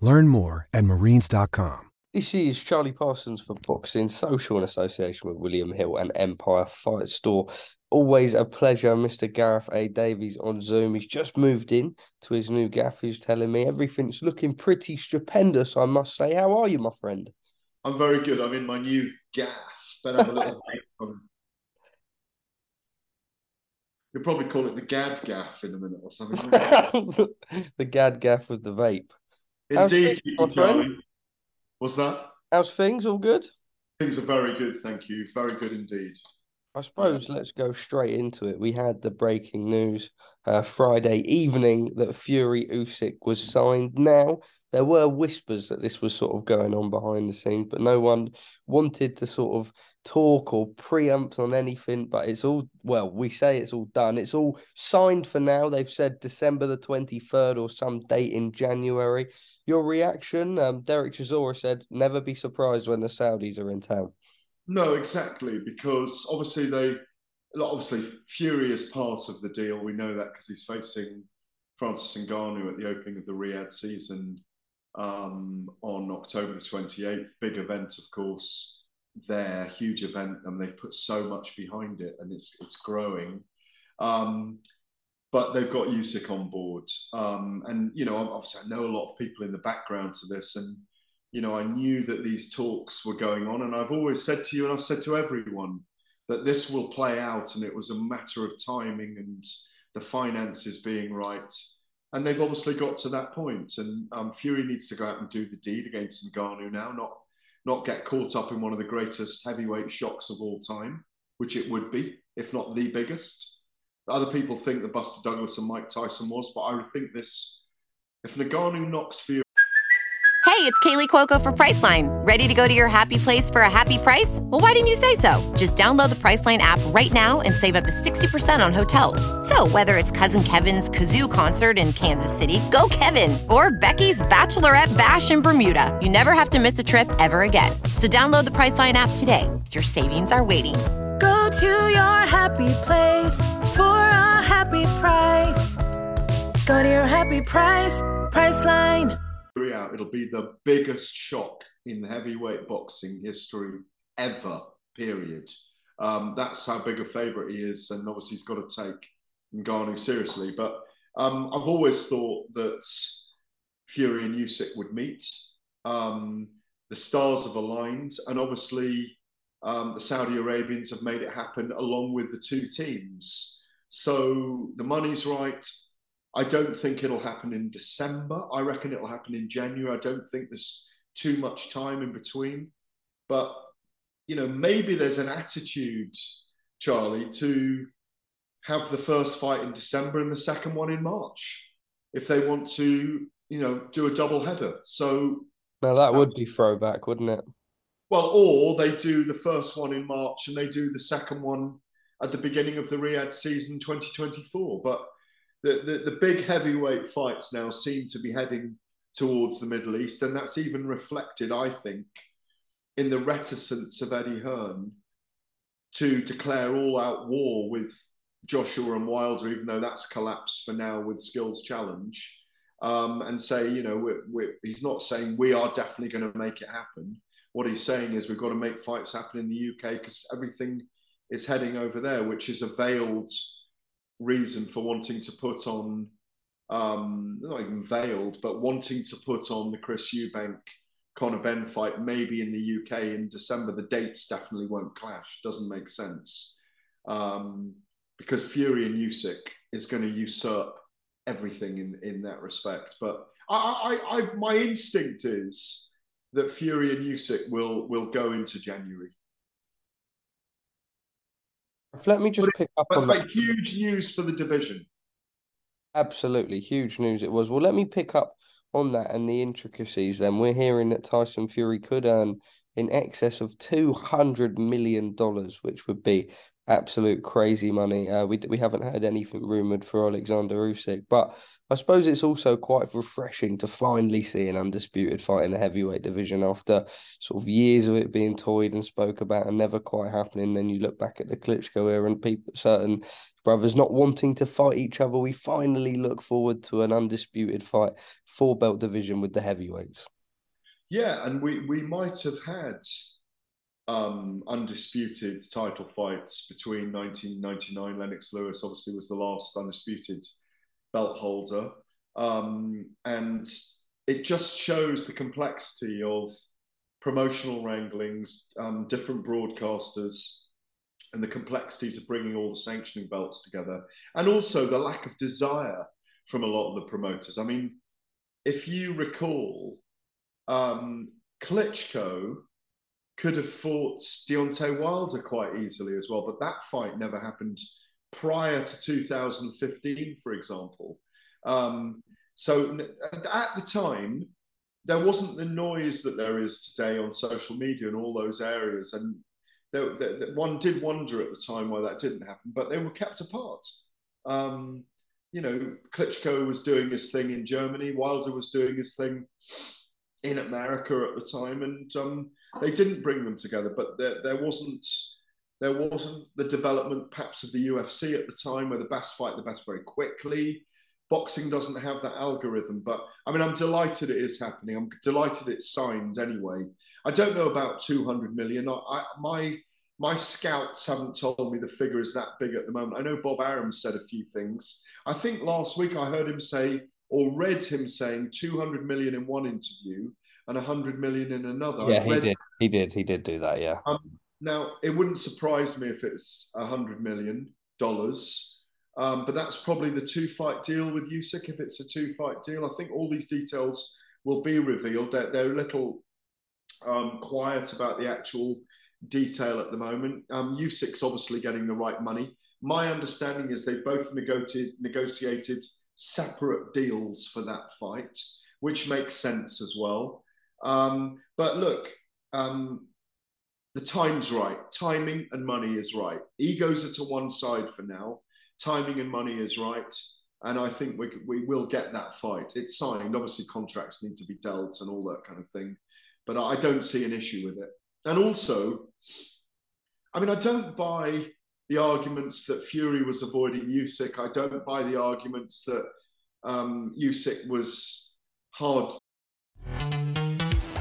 Learn more at marines.com. This is Charlie Parsons for Boxing Social in association with William Hill and Empire Fight Store. Always a pleasure, Mr. Gareth A. Davies on Zoom. He's just moved in to his new gaff. He's telling me everything's looking pretty stupendous, I must say. How are you, my friend? I'm very good. I'm in my new gaff. Better have a little You'll probably call it the Gad Gaff in a minute or something. the Gad Gaff with the vape. Indeed, Charlie. What's that? How's things? All good? Things are very good, thank you. Very good indeed. I suppose let's go straight into it. We had the breaking news uh, Friday evening that Fury Usyk was signed. Now there were whispers that this was sort of going on behind the scenes, but no one wanted to sort of talk or preempt on anything. But it's all well, we say it's all done. It's all signed for now. They've said December the twenty third or some date in January. Your reaction? Um, Derek Chisora said, "Never be surprised when the Saudis are in town." No, exactly, because obviously they, obviously Fury is part of the deal. We know that because he's facing Francis Ngannou at the opening of the Riyadh season um, on October the 28th. Big event, of course, there, huge event, and they've put so much behind it, and it's it's growing. Um, but they've got Usyk on board, um, and you know, obviously, I know a lot of people in the background to this, and you know, I knew that these talks were going on, and I've always said to you, and I've said to everyone, that this will play out, and it was a matter of timing and the finances being right and they've obviously got to that. And um, Fury needs to go out and do the deed against Ngannou now, not not get caught up in one of the greatest heavyweight shocks of all time, which it would be, if not the biggest. Other people think that Buster Douglas and Mike Tyson was, but I would think this: if Ngannou knocks Fury. Hey, it's Kaley Cuoco for Priceline. Ready to go to your happy place for a happy price? Well, why didn't you say so? Just download the Priceline app right now and save up to 60% on hotels. So, whether it's Cousin Kevin's Kazoo concert in Kansas City, go Kevin, or Becky's Bachelorette Bash in Bermuda, you never have to miss a trip ever again. So, download the Priceline app today. Your savings are waiting. Go to your happy place for a happy price. Go to your happy price, Priceline out, it'll be the biggest shock in heavyweight boxing history ever, period. Um, that's how big a favourite he is, and obviously he's got to take Ngannou seriously. But um, I've always thought that Fury and Usyk would meet. Um, the stars have aligned, and obviously um, the Saudi Arabians have made it happen along with the two teams. So the money's right, I don't think it'll happen in December. I reckon it'll happen in January. I don't think there's too much time in between. But, you know, maybe there's an attitude, Charlie, to have the first fight in December and the second one in March if they want to, you know, do a double header. So now that would um, be throwback, wouldn't it? Well, or they do the first one in March and they do the second one at the beginning of the Riyadh season 2024. But the, the, the big heavyweight fights now seem to be heading towards the Middle East, and that's even reflected, I think, in the reticence of Eddie Hearn to declare all out war with Joshua and Wilder, even though that's collapsed for now with Skills Challenge, um, and say, you know, we're, we're, he's not saying we are definitely going to make it happen. What he's saying is we've got to make fights happen in the UK because everything is heading over there, which is a veiled reason for wanting to put on, um, not even veiled, but wanting to put on the Chris Eubank Conor Benn fight maybe in the UK in December. The dates definitely won't clash. Doesn't make sense um, because Fury and Usyk is going to usurp everything in in that respect. But I, I, I my instinct is that Fury and Usyk will will go into January. Let me just pick up but, on but that. huge news for the division. Absolutely huge news it was. Well, let me pick up on that and the intricacies, then we're hearing that Tyson Fury could earn in excess of two hundred million dollars, which would be absolute crazy money. Uh, we we haven't heard anything rumored for Alexander Usyk, but I suppose it's also quite refreshing to finally see an undisputed fight in the heavyweight division after sort of years of it being toyed and spoke about and never quite happening. Then you look back at the Klitschko era and people, certain brothers not wanting to fight each other. We finally look forward to an undisputed fight, four belt division with the heavyweights. Yeah, and we we might have had um, undisputed title fights between 1999. Lennox Lewis obviously was the last undisputed belt holder. Um, and it just shows the complexity of promotional wranglings, um, different broadcasters, and the complexities of bringing all the sanctioning belts together, and also the lack of desire from a lot of the promoters. I mean, if you recall, um, Klitschko could have fought Deontay Wilder quite easily as well, but that fight never happened prior to 2015, for example. Um, so at the time, there wasn't the noise that there is today on social media and all those areas. And there, there, one did wonder at the time why that didn't happen, but they were kept apart. Um, you know, Klitschko was doing his thing in Germany, Wilder was doing his thing in America at the time, and um, they didn't bring them together. But there, there wasn't there wasn't the development perhaps of the UFC at the time where the best fight the best very quickly. Boxing doesn't have that algorithm, but I mean, I'm delighted it is happening. I'm delighted it's signed anyway. I don't know about 200 million. I, my my scouts haven't told me the figure is that big at the moment. I know Bob Arum said a few things. I think last week I heard him say or read him saying 200 million in one interview and 100 million in another. Yeah, he did. He did. He did do that. Yeah. Um, now, it wouldn't surprise me if it's a hundred million dollars, um, but that's probably the two-fight deal with Usyk. If it's a two-fight deal, I think all these details will be revealed. They're, they're a little um, quiet about the actual detail at the moment. Um, Usyk's obviously getting the right money. My understanding is they both negotiated, negotiated separate deals for that fight, which makes sense as well. Um, but look, um, the time's right. Timing and money is right. Egos are to one side for now. Timing and money is right. And I think we, we will get that fight. It's signed. Obviously, contracts need to be dealt and all that kind of thing. But I don't see an issue with it. And also, I mean, I don't buy the arguments that Fury was avoiding Usyk. I don't buy the arguments that um, Usyk was hard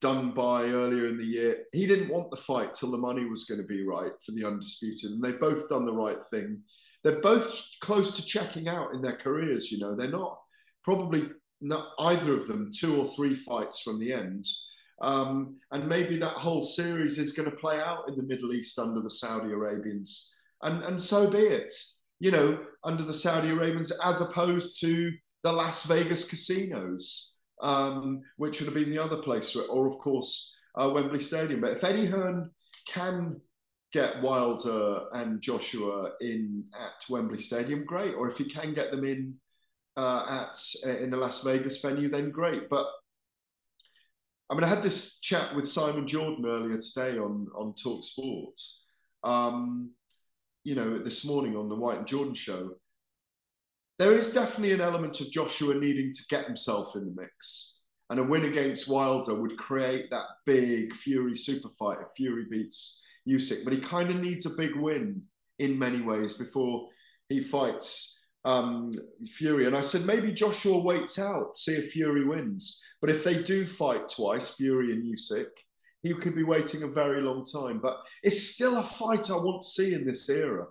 done by earlier in the year. He didn't want the fight till the money was going to be right for the undisputed, and they've both done the right thing. They're both close to checking out in their careers. You know, they're not probably not either of them two or three fights from the end. Um, and maybe that whole series is going to play out in the Middle East under the Saudi Arabians, and and so be it. You know, under the Saudi Arabians, as opposed to the Las Vegas casinos um, which would have been the other place, or of course uh, Wembley Stadium. But if Eddie Hearn can get Wilder and Joshua in at Wembley Stadium, great. Or if you can get them in uh, at in a Las Vegas venue, then great. But I mean, I had this chat with Simon Jordan earlier today on on Talk Sport. Um, you know, this morning on the White and Jordan show, there is definitely an element of Joshua needing to get himself in the mix. And a win against Wilder would create that big Fury super fight if Fury beats Usyk. But he kind of needs a big win in many ways before he fights um, Fury. And I said maybe Joshua waits out, see if Fury wins. But if they do fight twice, Fury and Usyk, he could be waiting a very long time. But it's still a fight I want to see in this era.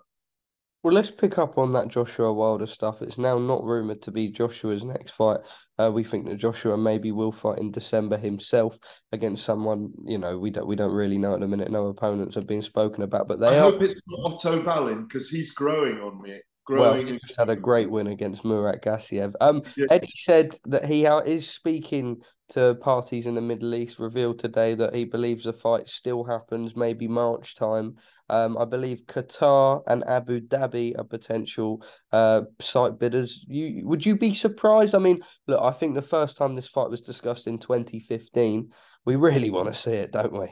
Well, let's pick up on that Joshua Wilder stuff. It's now not rumored to be Joshua's next fight. Uh, we think that Joshua maybe will fight in December himself against someone. You know, we don't we don't really know at the minute. No opponents have been spoken about, but they I are. hope it's not Otto Wallin because he's growing on me. Well, Growing. he just had a great win against Murat Gassiev. Um, Yeah. Eddie said that he is speaking to parties in the Middle East. Revealed today that he believes the fight still happens, maybe March time. Um, I believe Qatar and Abu Dhabi are potential uh site bidders. You would you be surprised? I mean, look, I think the first time this fight was discussed in 2015, we really want to see it, don't we?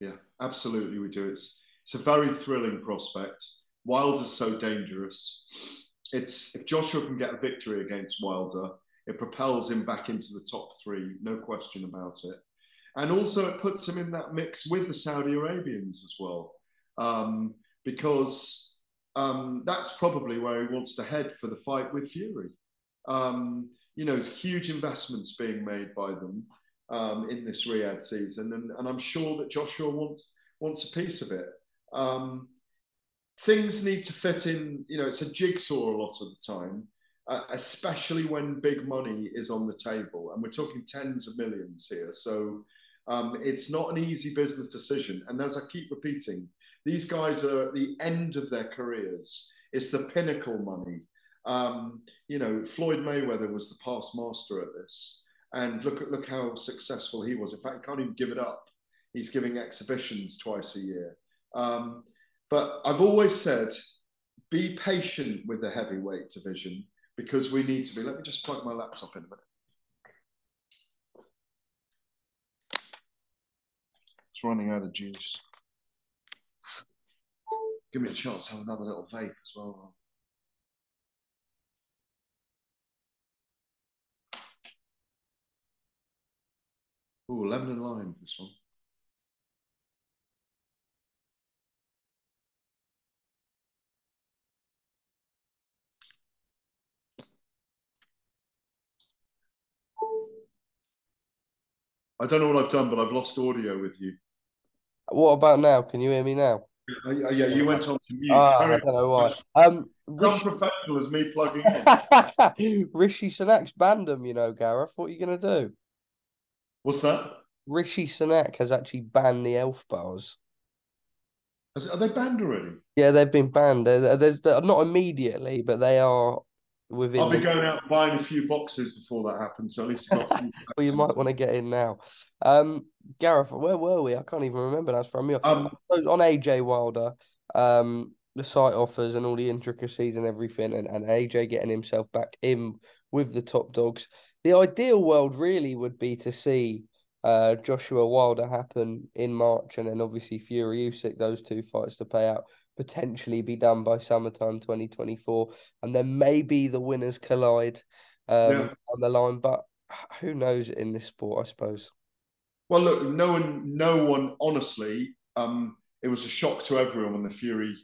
Yeah, absolutely, we do. It's it's a very thrilling prospect. Wilder's so dangerous. It's if Joshua can get a victory against Wilder, it propels him back into the top three, no question about it. And also, it puts him in that mix with the Saudi Arabians as well, um, because um, that's probably where he wants to head for the fight with Fury. Um, you know, huge investments being made by them um, in this Riyadh season, and, and I'm sure that Joshua wants wants a piece of it. Um, things need to fit in. You know, it's a jigsaw a lot of the time, uh, especially when big money is on the table, and we're talking tens of millions here. So um, it's not an easy business decision. And as I keep repeating, these guys are at the end of their careers. It's the pinnacle money. Um, you know, Floyd Mayweather was the past master at this, and look at look how successful he was. In fact, he can't even give it up. He's giving exhibitions twice a year. Um, but I've always said, be patient with the heavyweight division because we need to be. Let me just plug my laptop in a minute. It's running out of juice. Give me a chance to have another little vape as well. Ooh, lemon and lime, this one. I don't know what I've done, but I've lost audio with you. What about now? Can you hear me now? Uh, yeah, yeah, you went on to mute. Ah, I don't know why. Um, It's unprofessional as me plugging in. Rishi Sunak's banned him, you know, Gareth. What are you going to do? What's that? Rishi Sunak has actually banned the elf bars. Are they banned already? Yeah, they've been banned. They're, there's they're not immediately, but they are within. I'll be the- going out and buying a few boxes before that happens. So at least well, you might want to get in now. Um, Gareth, where were we? I can't even remember. That's from you. Um, on AJ Wilder, um, the site offers and all the intricacies and everything, and, and AJ getting himself back in with the top dogs. The ideal world really would be to see uh, Joshua Wilder happen in March, and then obviously Fury Usyk, those two fights to pay out, potentially be done by summertime 2024, and then maybe the winners collide um, Yeah. on the line. But who knows in this sport, I suppose. Well, look, no one, no one, honestly, um, it was a shock to everyone when the Fury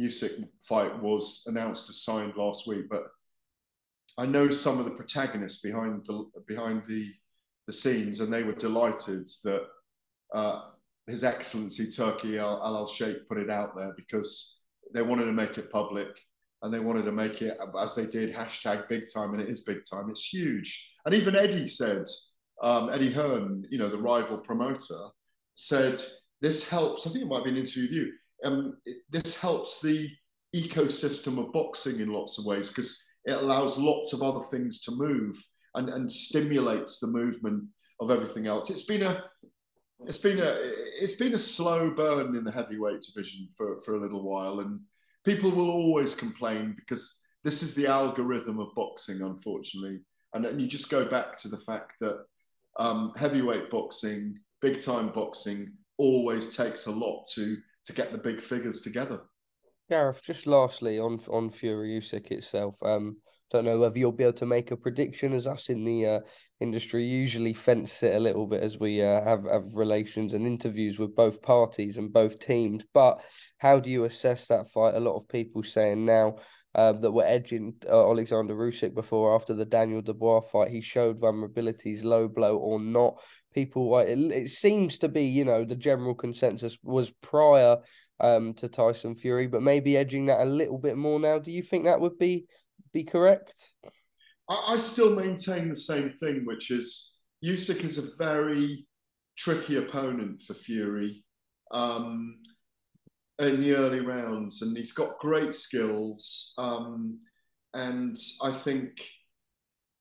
Usyk fight was announced as signed last week. But I know some of the protagonists behind the behind the the scenes, and they were delighted that uh, His Excellency Turki Al Al Sheikh put it out there because they wanted to make it public and they wanted to make it as they did hashtag big time, and it is big time. It's huge, and even Eddie said um, Eddie Hearn, you know, the rival promoter, said this helps. I think it might be an interview with you. Um, it- this helps the ecosystem of boxing in lots of ways because it allows lots of other things to move and, and stimulates the movement of everything else. It's been a it's been a it's been a slow burn in the heavyweight division for for a little while, and people will always complain because this is the algorithm of boxing, unfortunately. And, and you just go back to the fact that um, heavyweight boxing, big time boxing, always takes a lot to to get the big figures together. Gareth, just lastly on on Fury Usyk itself, um, don't know whether you'll be able to make a prediction as us in the uh, industry usually fence it a little bit as we uh, have have relations and interviews with both parties and both teams. But how do you assess that fight? A lot of people saying now um, that were edging uh, Alexander Usyk before after the Daniel Dubois fight. He showed vulnerabilities, low blow or not. People, it, it seems to be, you know, the general consensus was prior um, to Tyson Fury, but maybe edging that a little bit more now. Do you think that would be be correct? I, I still maintain the same thing, which is Usyk is a very tricky opponent for Fury. Um, in the early rounds, and he's got great skills. Um, and I think,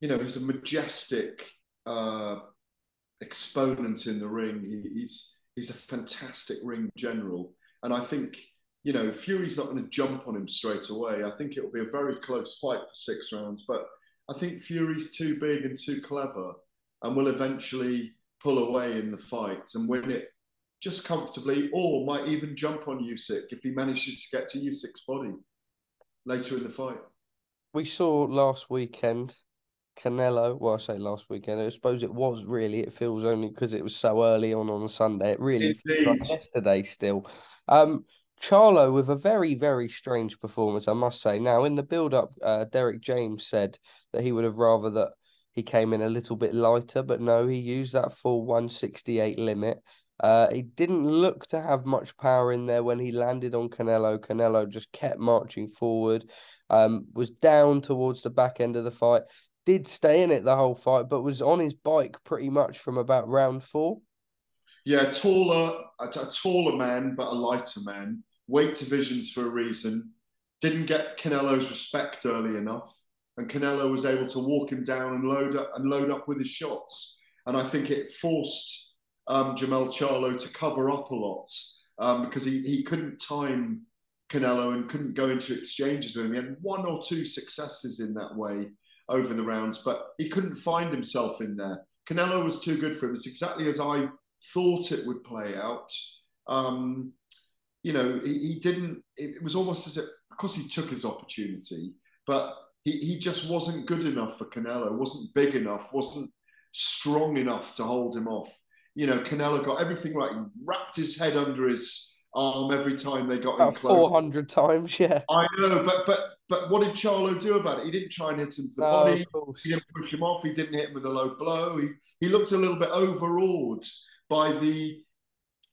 you know, he's a majestic uh, exponent in the ring. He, he's he's a fantastic ring general, and I think. You know, Fury's not going to jump on him straight away. I think it will be a very close fight for six rounds, but I think Fury's too big and too clever and will eventually pull away in the fight and win it just comfortably, or might even jump on Usyk if he manages to get to Usyk's body later in the fight. We saw last weekend Canelo. Well, I say last weekend. I suppose it was really. It feels only because it was so early on on Sunday. It really feels like yesterday still. Um, Charlo with a very, very strange performance, I must say. Now, in the build up, uh, Derrick James said that he would have rather that he came in a little bit lighter, but no, he used that full 168 limit. Uh, he didn't look to have much power in there when he landed on Canelo. Canelo just kept marching forward, um, was down towards the back end of the fight, did stay in it the whole fight, but was on his bike pretty much from about round four. Yeah, taller, a, a taller man, but a lighter man. Weight divisions for a reason. Didn't get Canelo's respect early enough, and Canelo was able to walk him down and load up and load up with his shots. And I think it forced um, Jermell Charlo to cover up a lot um, because he, he couldn't time Canelo and couldn't go into exchanges with him. He had one or two successes in that way over the rounds, but he couldn't find himself in there. Canelo was too good for him. It's exactly as I thought it would play out. Um, you know, he, he didn't, it, was almost as if, of course, he took his opportunity, but he, he just wasn't good enough for Canelo, wasn't big enough, wasn't strong enough to hold him off you know, Canelo got everything right. He wrapped his head under his arm every time they got About in close. Four hundred times, yeah. I know, but but but what did Charlo do about it? He didn't try and hit him to the body. He didn't push him off. He didn't hit him with a low blow. He he looked a little bit overawed by the.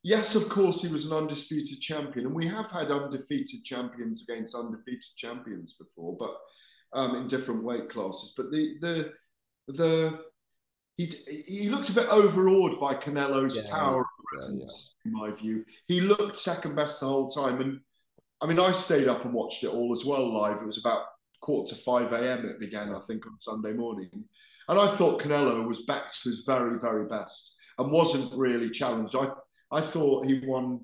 Yes, of course, he was an undisputed champion, and we have had undefeated champions against undefeated champions before, but um, in different weight classes. But the the the he he looked a bit overawed by Canelo's yeah, power and presence, yeah, yeah. in my view. He looked second best the whole time, and I mean, I stayed up and watched it all as well live. It was about quarter to five a.m. It began, I think, on Sunday morning, and I thought Canelo was back to his very, very best and wasn't really challenged. I I thought he won.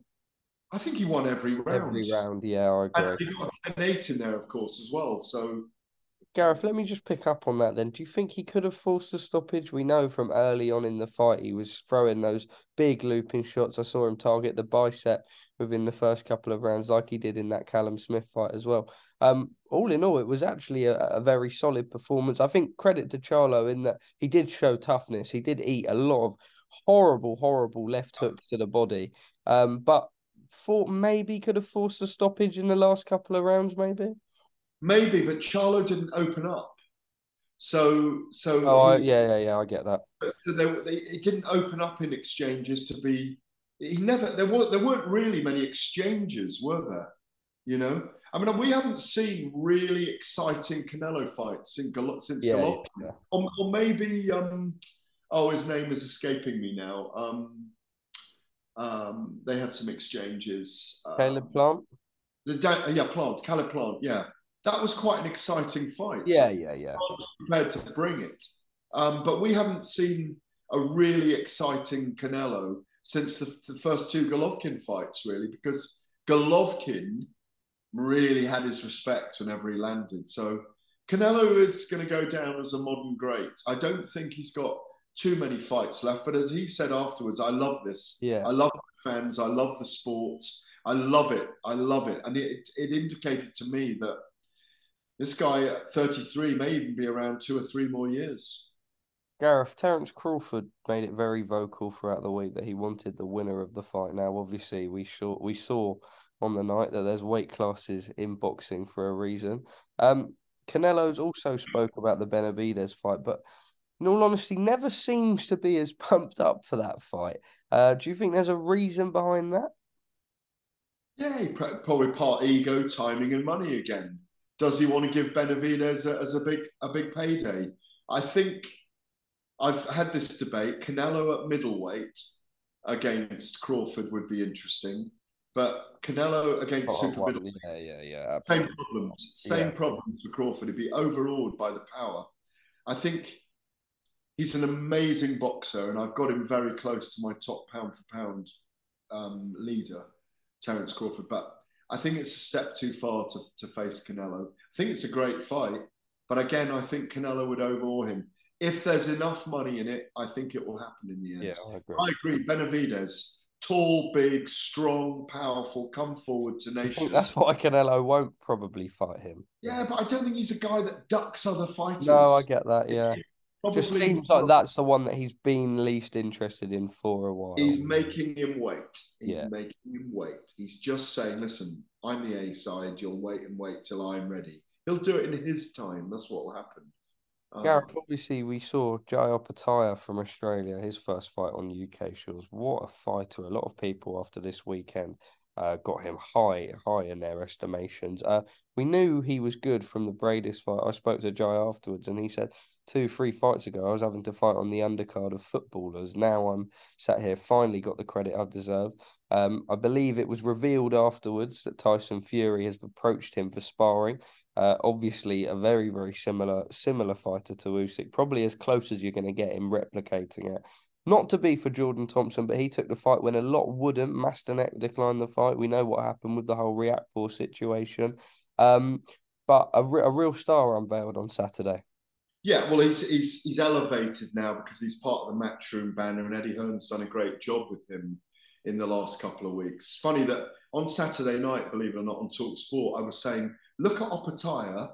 I think he won every round. Every round, yeah, I agree. And he got a 10-8 in there, of course, as well. So Gareth, let me just pick up on that then. Do you think he could have forced a stoppage? We know from early on in the fight he was throwing those big looping shots. I saw him target the bicep within the first couple of rounds, like he did in that Callum Smith fight as well. Um, all in all, it was actually a, a very solid performance. I think credit to Charlo in that he did show toughness. He did eat a lot of horrible, horrible left hooks to the body. Um, but thought maybe could have forced a stoppage in the last couple of rounds, maybe. Maybe, but Charlo didn't open up. So, so oh, he, yeah, yeah, yeah, I get that. So they, they, it didn't open up in exchanges to be. He never. There were there weren't really many exchanges, were there? You know, I mean, we haven't seen really exciting Canelo fights since since yeah, Golovkin, yeah. Or, or, maybe um, oh, his name is escaping me now. Um, um, they had some exchanges. Caleb um, Plant. The yeah, Plant, Caleb Plant, yeah that was quite an exciting fight. Yeah, yeah, yeah. I was prepared to bring it, um, but we haven't seen a really exciting Canelo since the, the first two Golovkin fights, really, because Golovkin really had his respect whenever he landed. So Canelo is going to go down as a modern great. I don't think he's got too many fights left, but as he said afterwards, I love this. Yeah. I love the fans. I love the sport. I love it. I love it. And it, it indicated to me that this guy at 33 may even be around two or three more years. Gareth, Terence Crawford made it very vocal throughout the week that he wanted the winner of the fight. Now, obviously, we saw we saw on the night that there's weight classes in boxing for a reason. Um, Canelo's also spoke about the Benavidez fight, but in all honesty, never seems to be as pumped up for that fight. Uh, do you think there's a reason behind that? Yeah, probably part ego, timing, and money again. Does he want to give Benavidez a, as a big a big payday? I think I've had this debate. Canelo at middleweight against Crawford would be interesting, but Canelo against Oh, super middleweight, yeah, yeah, yeah. same problems. Same Yeah. problems for Crawford. He'd be overawed by the power. I think he's an amazing boxer, and I've got him very close to my top pound for pound um, leader, Terence Crawford. But I think it's a step too far to, to face Canelo. I think it's a great fight, but again, I think Canelo would overawe him. If there's enough money in it, I think it will happen in the end. Yeah, I agree. I agree. Benavidez, tall, big, strong, powerful, come forward, think tenacious. that's why Canelo won't probably fight him. Yeah, but I don't think he's a guy that ducks other fighters. No, I get that. Yeah, Probably just seems like that's the one that he's been least interested in for a while. He's making him wait. He's Yeah. making him wait. He's just saying, listen, I'm the A side. You'll wait and wait till I'm ready. He'll do it in his time. That's what will happen. Um, Gareth, obviously, we saw Jai from Australia, his first fight on UK shores. What a fighter! A lot of people after this weekend uh, got him high, high in their estimations. Uh, we knew he was good from the Briedis fight. I spoke to Jai afterwards, and he said two, three fights ago, I was having to fight on the undercard of footballers. Now I'm sat here, finally got the credit I deserve. Um, I believe it was revealed afterwards that Tyson Fury has approached him for sparring. Uh, obviously, a very, very similar similar fighter to Usyk, probably as close as you're going to get him replicating it. Not to be for Jordan Thompson, but he took the fight when a lot wouldn't. Masternak declined the fight. We know what happened with the whole Riakporhe situation. Um, but a, re- a real star unveiled on Saturday. Yeah, well, he's he's he's elevated now because he's part of the matchroom banner, and Eddie Hearn's done a great job with him in the last couple of weeks. Funny that on Saturday night, believe it or not, on Talk Sport, I was saying, look at Opetaia,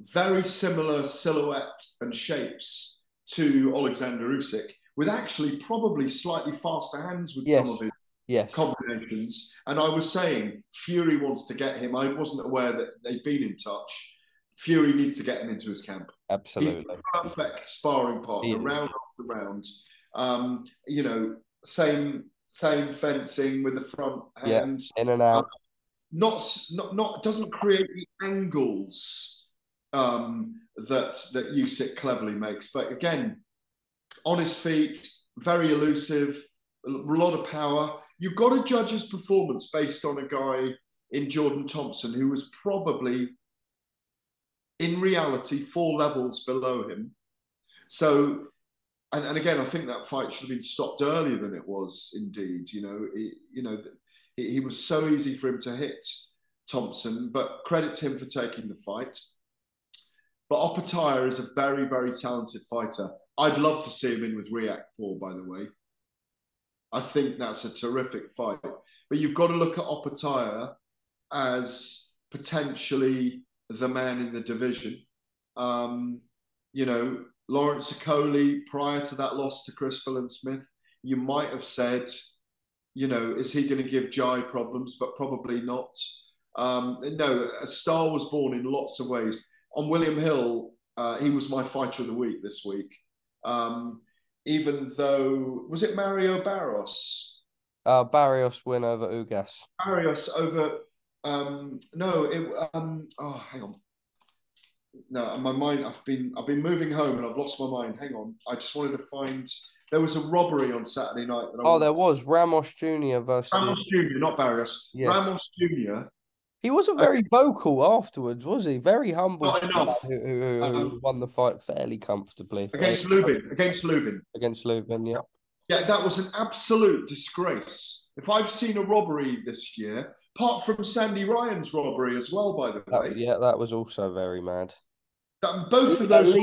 very similar silhouette and shapes to Alexander Usyk, with actually probably slightly faster hands with some of his Yes. combinations. And I was saying Fury wants to get him. I wasn't aware that they'd been in touch. Fury needs to get him into his camp. He's Absolutely. the perfect sparring partner, is. round after round. Um, you know, same same fencing with the front Yeah. hand. In and out. Not not not doesn't create the angles um, that that Usyk cleverly makes. But again, on his feet, very elusive, a lot of power. You've got to judge his performance based on a guy in Jordan Thompson who was probably, in reality, four levels below him. So, and, and again, I think that fight should have been stopped earlier than it was. Indeed, you know, he, you know, he was so easy for him to hit Thompson, but credit to him for taking the fight. But Opetaia is a very, very talented fighter. I'd love to see him in with React Paul, by the way. I think that's a terrific fight. But you've got to look at Opetaia as potentially the man in the division. Um, you know, Lawrence Okolie, prior to that loss to Chris Smith, you might have said, you know, is he going to give Jai problems? But probably not. Um, no, a star was born in lots of ways. On William Hill, uh, he was my fighter of the week this week. Um, even though, was it Mario Barrios? Uh, Barrios win over Ugas. Barrios over, um, no, it, um, oh, hang on. No, my mind, I've been, I've been moving home and I've lost my mind. Hang on. I just wanted to find, there was a robbery on Saturday night. Oh, there was Ramos Jr. versus. Ramos Jr., not Barrios. Ramos Jr. He wasn't very vocal afterwards, was he? Very humble. Not enough. Who, who, who Um, won the fight fairly comfortably against Lubin. Against Lubin. against Lubin. Yeah, Yeah, that was an absolute disgrace. If I've seen a robbery this year, apart from Sandy Ryan's robbery as well, by the way, That- yeah, that was also very mad. Both of those.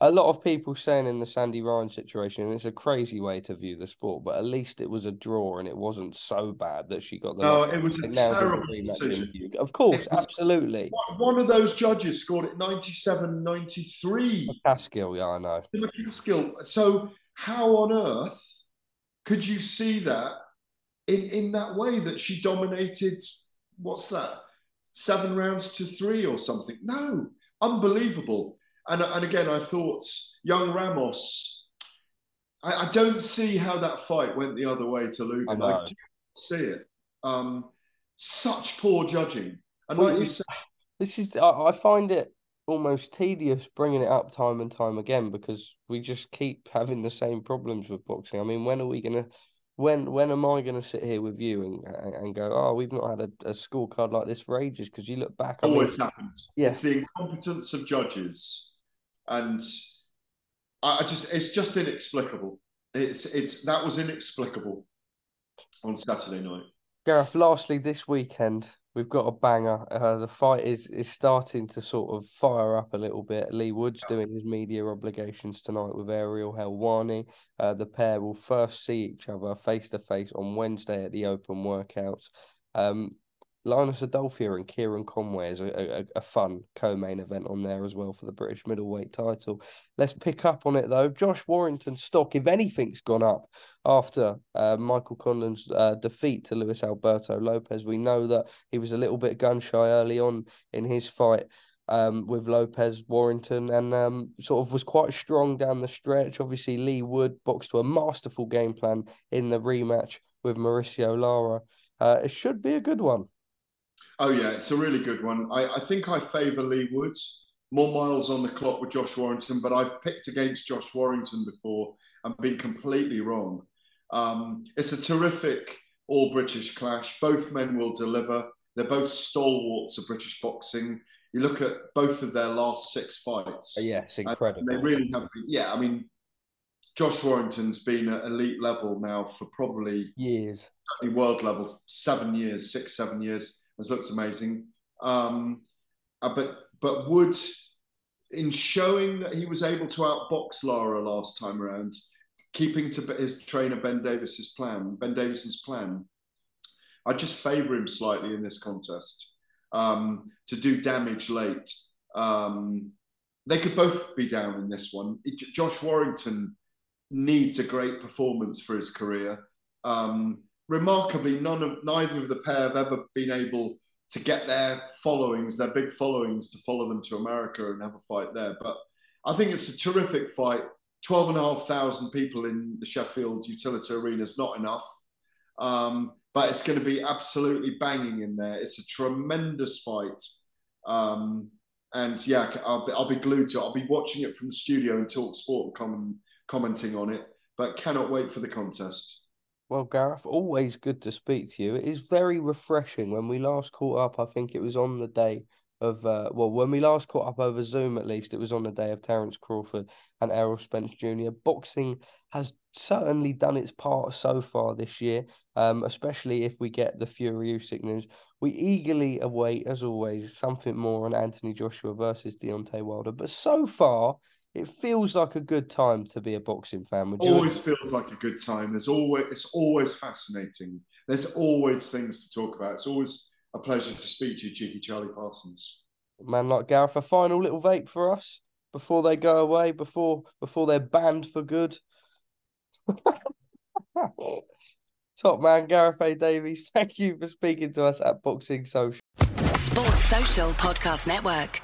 A lot of people saying in the Sandy Ryan situation, and it's a crazy way to view the sport, but at least it was a draw and it wasn't so bad that she got the. No, it was a It now gives terrible decision. Of course, absolutely. One- of those judges scored it 97 93. Caskill, yeah, I know. McCaskill. So, how on earth could you see that in, in that way that she dominated? What's that? Seven rounds to three or something? No, unbelievable. And, and again, I thought young Ramos, I, I don't see how that fight went the other way to I Lugan. know. I, do see it. Um, such poor judging. And Well, like you said, This is I, I find it almost tedious bringing it up time and time again because we just keep having the same problems with boxing. I mean, when are we gonna? When when am I gonna sit here with you and and, and go, oh, we've not had a, a scorecard like this for ages? Because you look back, I mean, always happens. Yeah. It's the incompetence of judges, and I, I just it's just inexplicable. It's it's that was inexplicable on Saturday night. Gareth, lastly, this weekend we've got a banger. Uh, the fight is is starting to sort of fire up a little bit. Leigh Wood's doing his media obligations tonight with Ariel Helwani. Uh, the pair will first see each other face to face on Wednesday at the Open Workouts. Um, Linus Udofia and Kieran Conway is a, a, a fun co-main event on there as well for the British middleweight title. Let's pick up on it though. Josh Warrington's stock, if anything's gone up after uh, Michael Conlan's uh, defeat to Luis Alberto Lopez. We know that he was a little bit gun shy early on in his fight um, with Lopez Warrington and um, sort of was quite strong down the stretch. Obviously, Leigh Wood boxed to a masterful game plan in the rematch with Mauricio Lara. Uh, it should be a good one. Oh yeah, it's a really good one. I, I think I favour Leigh Woods. More miles on the clock with Josh Warrington, but I've picked against Josh Warrington before and been completely wrong. Um, it's a terrific all British clash. Both men will deliver. They're both stalwarts of British boxing. You look at both of their last six fights. Yeah, it's incredible. They really have been. Yeah, I mean, Josh Warrington's been at elite level now for probably Years. certainly world level, seven years, six, seven years, has looked amazing. Um, uh, but but Wood, in showing that he was able to outbox Lara last time around, keeping to his trainer Ben Davis's plan, Ben Davison's plan, I just favour him slightly in this contest um, to do damage late. Um, they could both be down in this one. Josh Warrington needs a great performance for his career. Um, remarkably, none of neither of the pair have ever been able to get their followings, their big followings, to follow them to America and have a fight there. But I think it's a terrific fight. 12,500 people in the Sheffield Utility Arena is not enough. Um, but it's going to be absolutely banging in there. It's a tremendous fight. Um, and yeah, I'll be, I'll be glued to it. I'll be watching it from the studio and talk sport and comment, commenting on it, but cannot wait for the contest. Well, Gareth, always good to speak to you. It is very refreshing. When we last caught up, I think it was on the day of, uh, well, when we last caught up over Zoom, at least, it was on the day of Terence Crawford and Errol Spence Jr. Boxing has certainly done its part so far this year, um, especially if we get the Fury Usyk news. We eagerly await, as always, something more on Anthony Joshua versus Deontay Wilder. But so far, it feels like a good time to be a boxing fan. Would you Always feels like a good time. There's always it's always fascinating. There's always things to talk about. It's always a pleasure to speak to you, cheeky Charlie Parsons. man like Gareth, a final little vape for us before they go away, before before they're banned for good. Top man, Gareth A. Davies, thank you for speaking to us at Boxing Social. Sports Social Podcast Network.